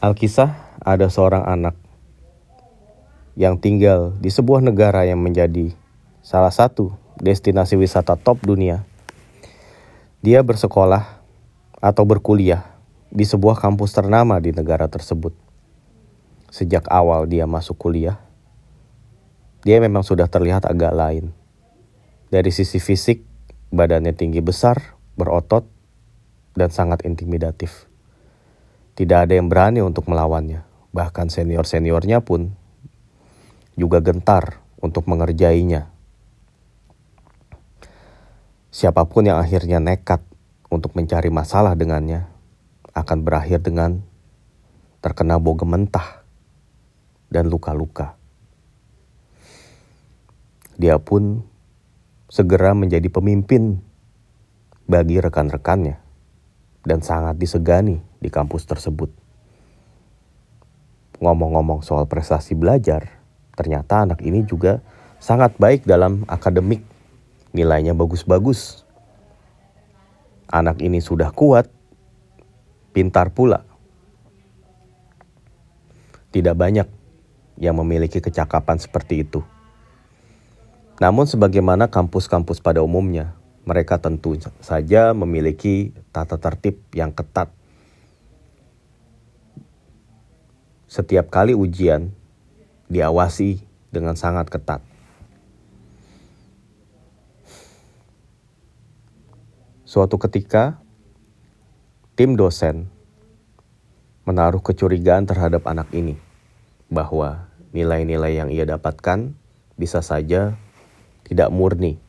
Alkisah ada seorang anak yang tinggal di sebuah negara yang menjadi salah satu destinasi wisata top dunia. Dia bersekolah atau berkuliah di sebuah kampus ternama di negara tersebut. Sejak awal dia masuk kuliah, dia memang sudah terlihat agak lain. Dari sisi fisik, badannya tinggi besar, berotot, dan sangat intimidatif. Tidak ada yang berani untuk melawannya. Bahkan senior-seniornya pun juga gentar untuk mengerjainya. Siapa pun yang akhirnya nekat untuk mencari masalah dengannya akan berakhir dengan terkena bau mentah dan luka-luka. Dia pun segera menjadi pemimpin bagi rekan-rekannya dan sangat disegani di kampus tersebut. Ngomong-ngomong soal prestasi belajar, ternyata anak ini juga sangat baik dalam akademik. Nilainya bagus-bagus. Anak ini sudah kuat, pintar pula. Tidak banyak yang memiliki kecakapan seperti itu. Namun sebagaimana kampus-kampus pada umumnya, mereka tentu saja memiliki tata tertib yang ketat setiap kali ujian diawasi dengan sangat ketat. Suatu ketika, tim dosen menaruh kecurigaan terhadap anak ini bahwa nilai-nilai yang ia dapatkan bisa saja tidak murni.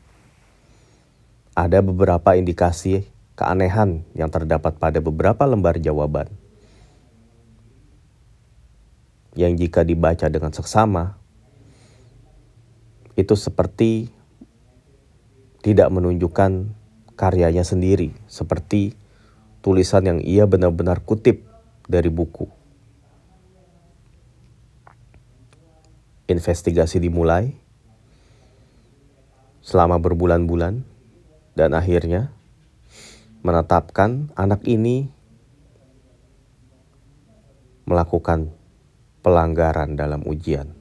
Ada beberapa indikasi keanehan yang terdapat pada beberapa lembar jawaban yang jika dibaca dengan seksama itu seperti tidak menunjukkan karyanya sendiri, seperti tulisan yang ia benar-benar kutip dari buku. Investigasi dimulai selama berbulan-bulan dan akhirnya menetapkan anak ini melakukan pelanggaran dalam ujian.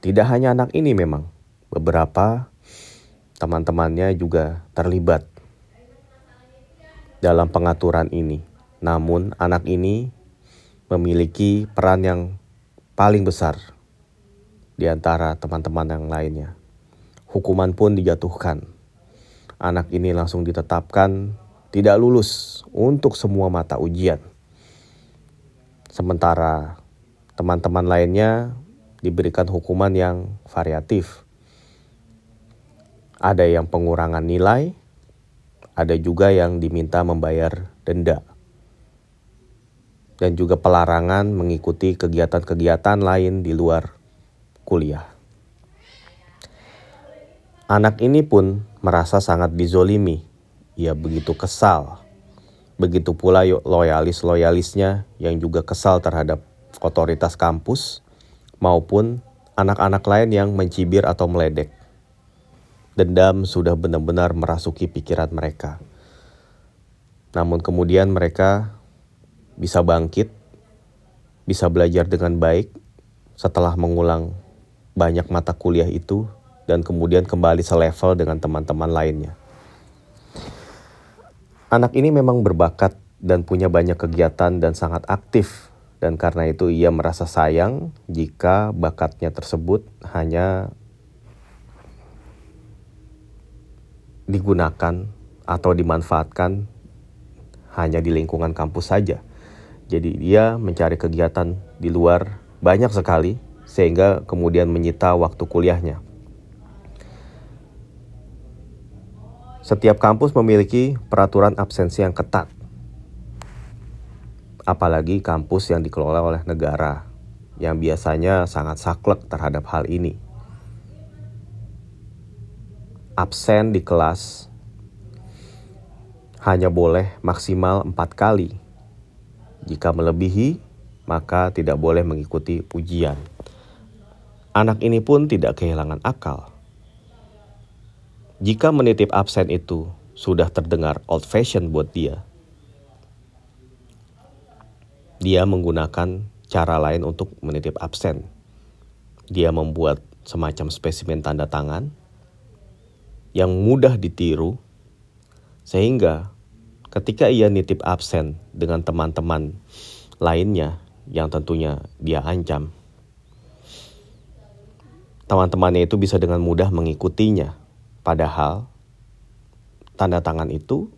Tidak hanya anak ini memang, beberapa teman-temannya juga terlibat dalam pengaturan ini. Namun anak ini memiliki peran yang paling besar di antara teman-teman yang lainnya. Hukuman pun dijatuhkan. Anak ini langsung ditetapkan tidak lulus untuk semua mata ujian. Sementara Teman-teman lainnya diberikan hukuman yang variatif. Ada yang pengurangan nilai, ada juga yang diminta membayar denda. Dan juga pelarangan mengikuti kegiatan-kegiatan lain di luar kuliah. Anak ini pun merasa sangat dizolimi. Ia begitu kesal. Begitu pula loyalis-loyalisnya yang juga kesal terhadap otoritas kampus maupun anak-anak lain yang mencibir atau meledek. Dendam sudah benar-benar merasuki pikiran mereka. Namun kemudian mereka bisa bangkit, bisa belajar dengan baik setelah mengulang banyak mata kuliah itu dan kemudian kembali selevel dengan teman-teman lainnya. Anak ini memang berbakat dan punya banyak kegiatan dan sangat aktif dan karena itu ia merasa sayang jika bakatnya tersebut hanya digunakan atau dimanfaatkan hanya di lingkungan kampus saja. Jadi dia mencari kegiatan di luar banyak sekali sehingga kemudian menyita waktu kuliahnya. Setiap kampus memiliki peraturan absensi yang ketat apalagi kampus yang dikelola oleh negara yang biasanya sangat saklek terhadap hal ini. Absen di kelas hanya boleh maksimal empat kali. Jika melebihi, maka tidak boleh mengikuti ujian. Anak ini pun tidak kehilangan akal. Jika menitip absen itu sudah terdengar old fashion buat dia, dia menggunakan cara lain untuk menitip absen. Dia membuat semacam spesimen tanda tangan yang mudah ditiru sehingga ketika ia nitip absen dengan teman-teman lainnya yang tentunya dia ancam teman-temannya itu bisa dengan mudah mengikutinya padahal tanda tangan itu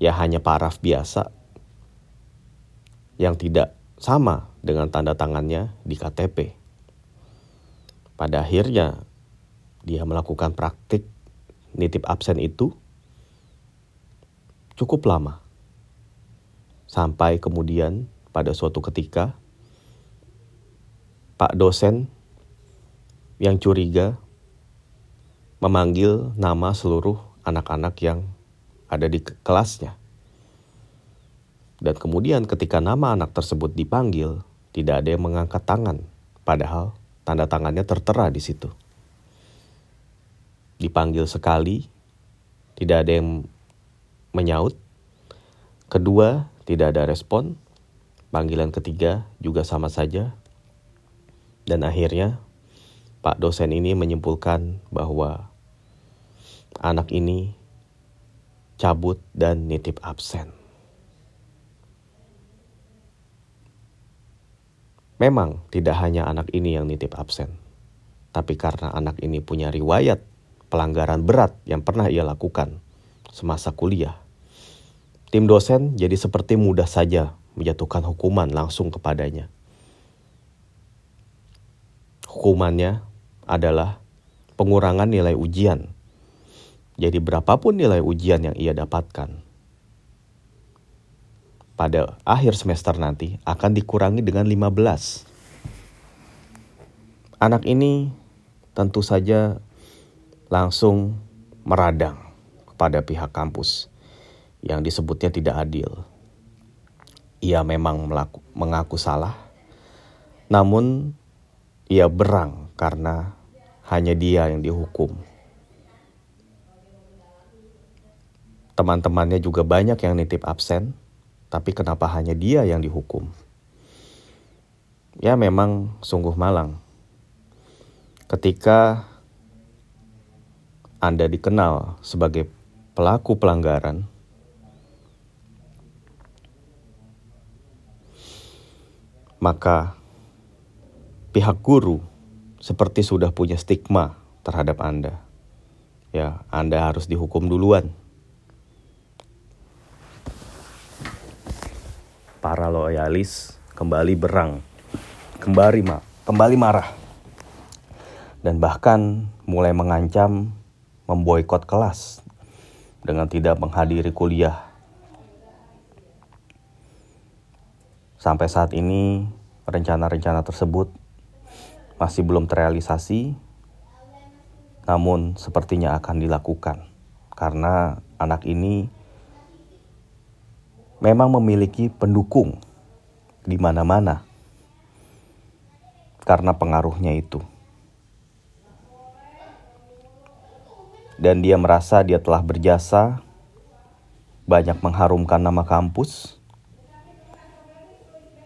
ya hanya paraf biasa yang tidak sama dengan tanda tangannya di KTP. Pada akhirnya, dia melakukan praktik nitip absen itu cukup lama. Sampai kemudian pada suatu ketika, Pak dosen yang curiga memanggil nama seluruh anak-anak yang ada di kelasnya. Dan kemudian ketika nama anak tersebut dipanggil, tidak ada yang mengangkat tangan, padahal tanda tangannya tertera di situ. Dipanggil sekali, tidak ada yang menyaut. Kedua, tidak ada respon. Panggilan ketiga juga sama saja. Dan akhirnya, Pak dosen ini menyimpulkan bahwa anak ini cabut dan nitip absen. Memang tidak hanya anak ini yang nitip absen, tapi karena anak ini punya riwayat pelanggaran berat yang pernah ia lakukan semasa kuliah. Tim dosen jadi seperti mudah saja menjatuhkan hukuman langsung kepadanya. Hukumannya adalah pengurangan nilai ujian. Jadi berapapun nilai ujian yang ia dapatkan, pada akhir semester nanti akan dikurangi dengan 15. Anak ini tentu saja langsung meradang kepada pihak kampus yang disebutnya tidak adil. Ia memang melaku, mengaku salah, namun ia berang karena hanya dia yang dihukum. Teman-temannya juga banyak yang nitip absen, tapi kenapa hanya dia yang dihukum? Ya memang sungguh malang. Ketika Anda dikenal sebagai pelaku pelanggaran, maka pihak guru seperti sudah punya stigma terhadap Anda. Ya, Anda harus dihukum duluan. Para loyalis kembali berang, kembali ma kembali marah, dan bahkan mulai mengancam memboikot kelas dengan tidak menghadiri kuliah. Sampai saat ini, rencana-rencana tersebut masih belum terrealisasi, namun sepertinya akan dilakukan. Karena anak ini memang memiliki pendukung di mana-mana karena pengaruhnya itu. Dan dia merasa dia telah berjasa banyak mengharumkan nama kampus.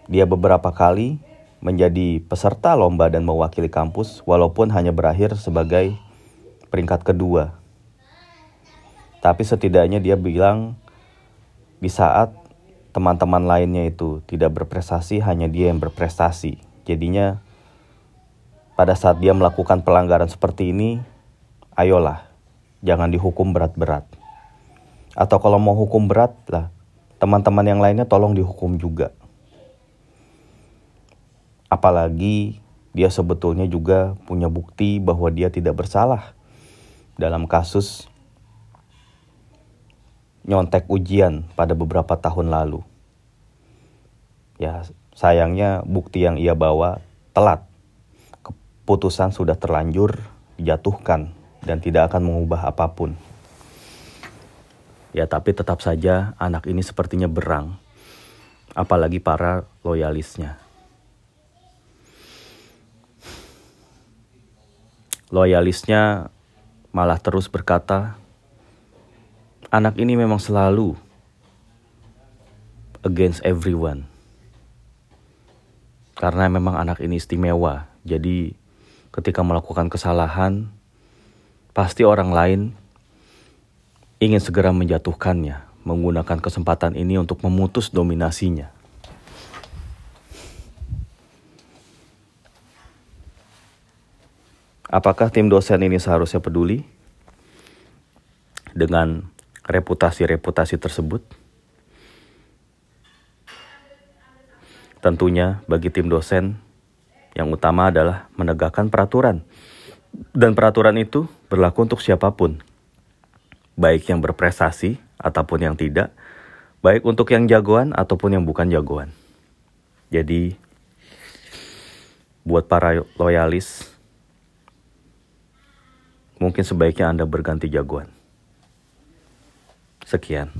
Dia beberapa kali menjadi peserta lomba dan mewakili kampus walaupun hanya berakhir sebagai peringkat kedua. Tapi setidaknya dia bilang di saat teman-teman lainnya itu tidak berprestasi, hanya dia yang berprestasi. Jadinya pada saat dia melakukan pelanggaran seperti ini, ayolah, jangan dihukum berat-berat. Atau kalau mau hukum berat lah, teman-teman yang lainnya tolong dihukum juga. Apalagi dia sebetulnya juga punya bukti bahwa dia tidak bersalah dalam kasus nyontek ujian pada beberapa tahun lalu. Ya, sayangnya bukti yang ia bawa telat. Keputusan sudah terlanjur dijatuhkan dan tidak akan mengubah apa pun. Ya, tapi tetap saja anak ini sepertinya berang, apalagi para loyalisnya. Loyalisnya malah terus berkata, anak ini memang selalu against everyone. Karena memang anak ini istimewa. Jadi ketika melakukan kesalahan, pasti orang lain ingin segera menjatuhkannya, menggunakan kesempatan ini untuk memutus dominasinya. Apakah tim dosen ini seharusnya peduli dengan reputasi-reputasi tersebut? Tentunya bagi tim dosen yang utama adalah menegakkan peraturan. Dan peraturan itu berlaku untuk siapa pun. Baik yang berprestasi ataupun yang tidak, baik untuk yang jagoan ataupun yang bukan jagoan. Jadi buat para loyalis mungkin sebaiknya Anda berganti jagoan. Sekian.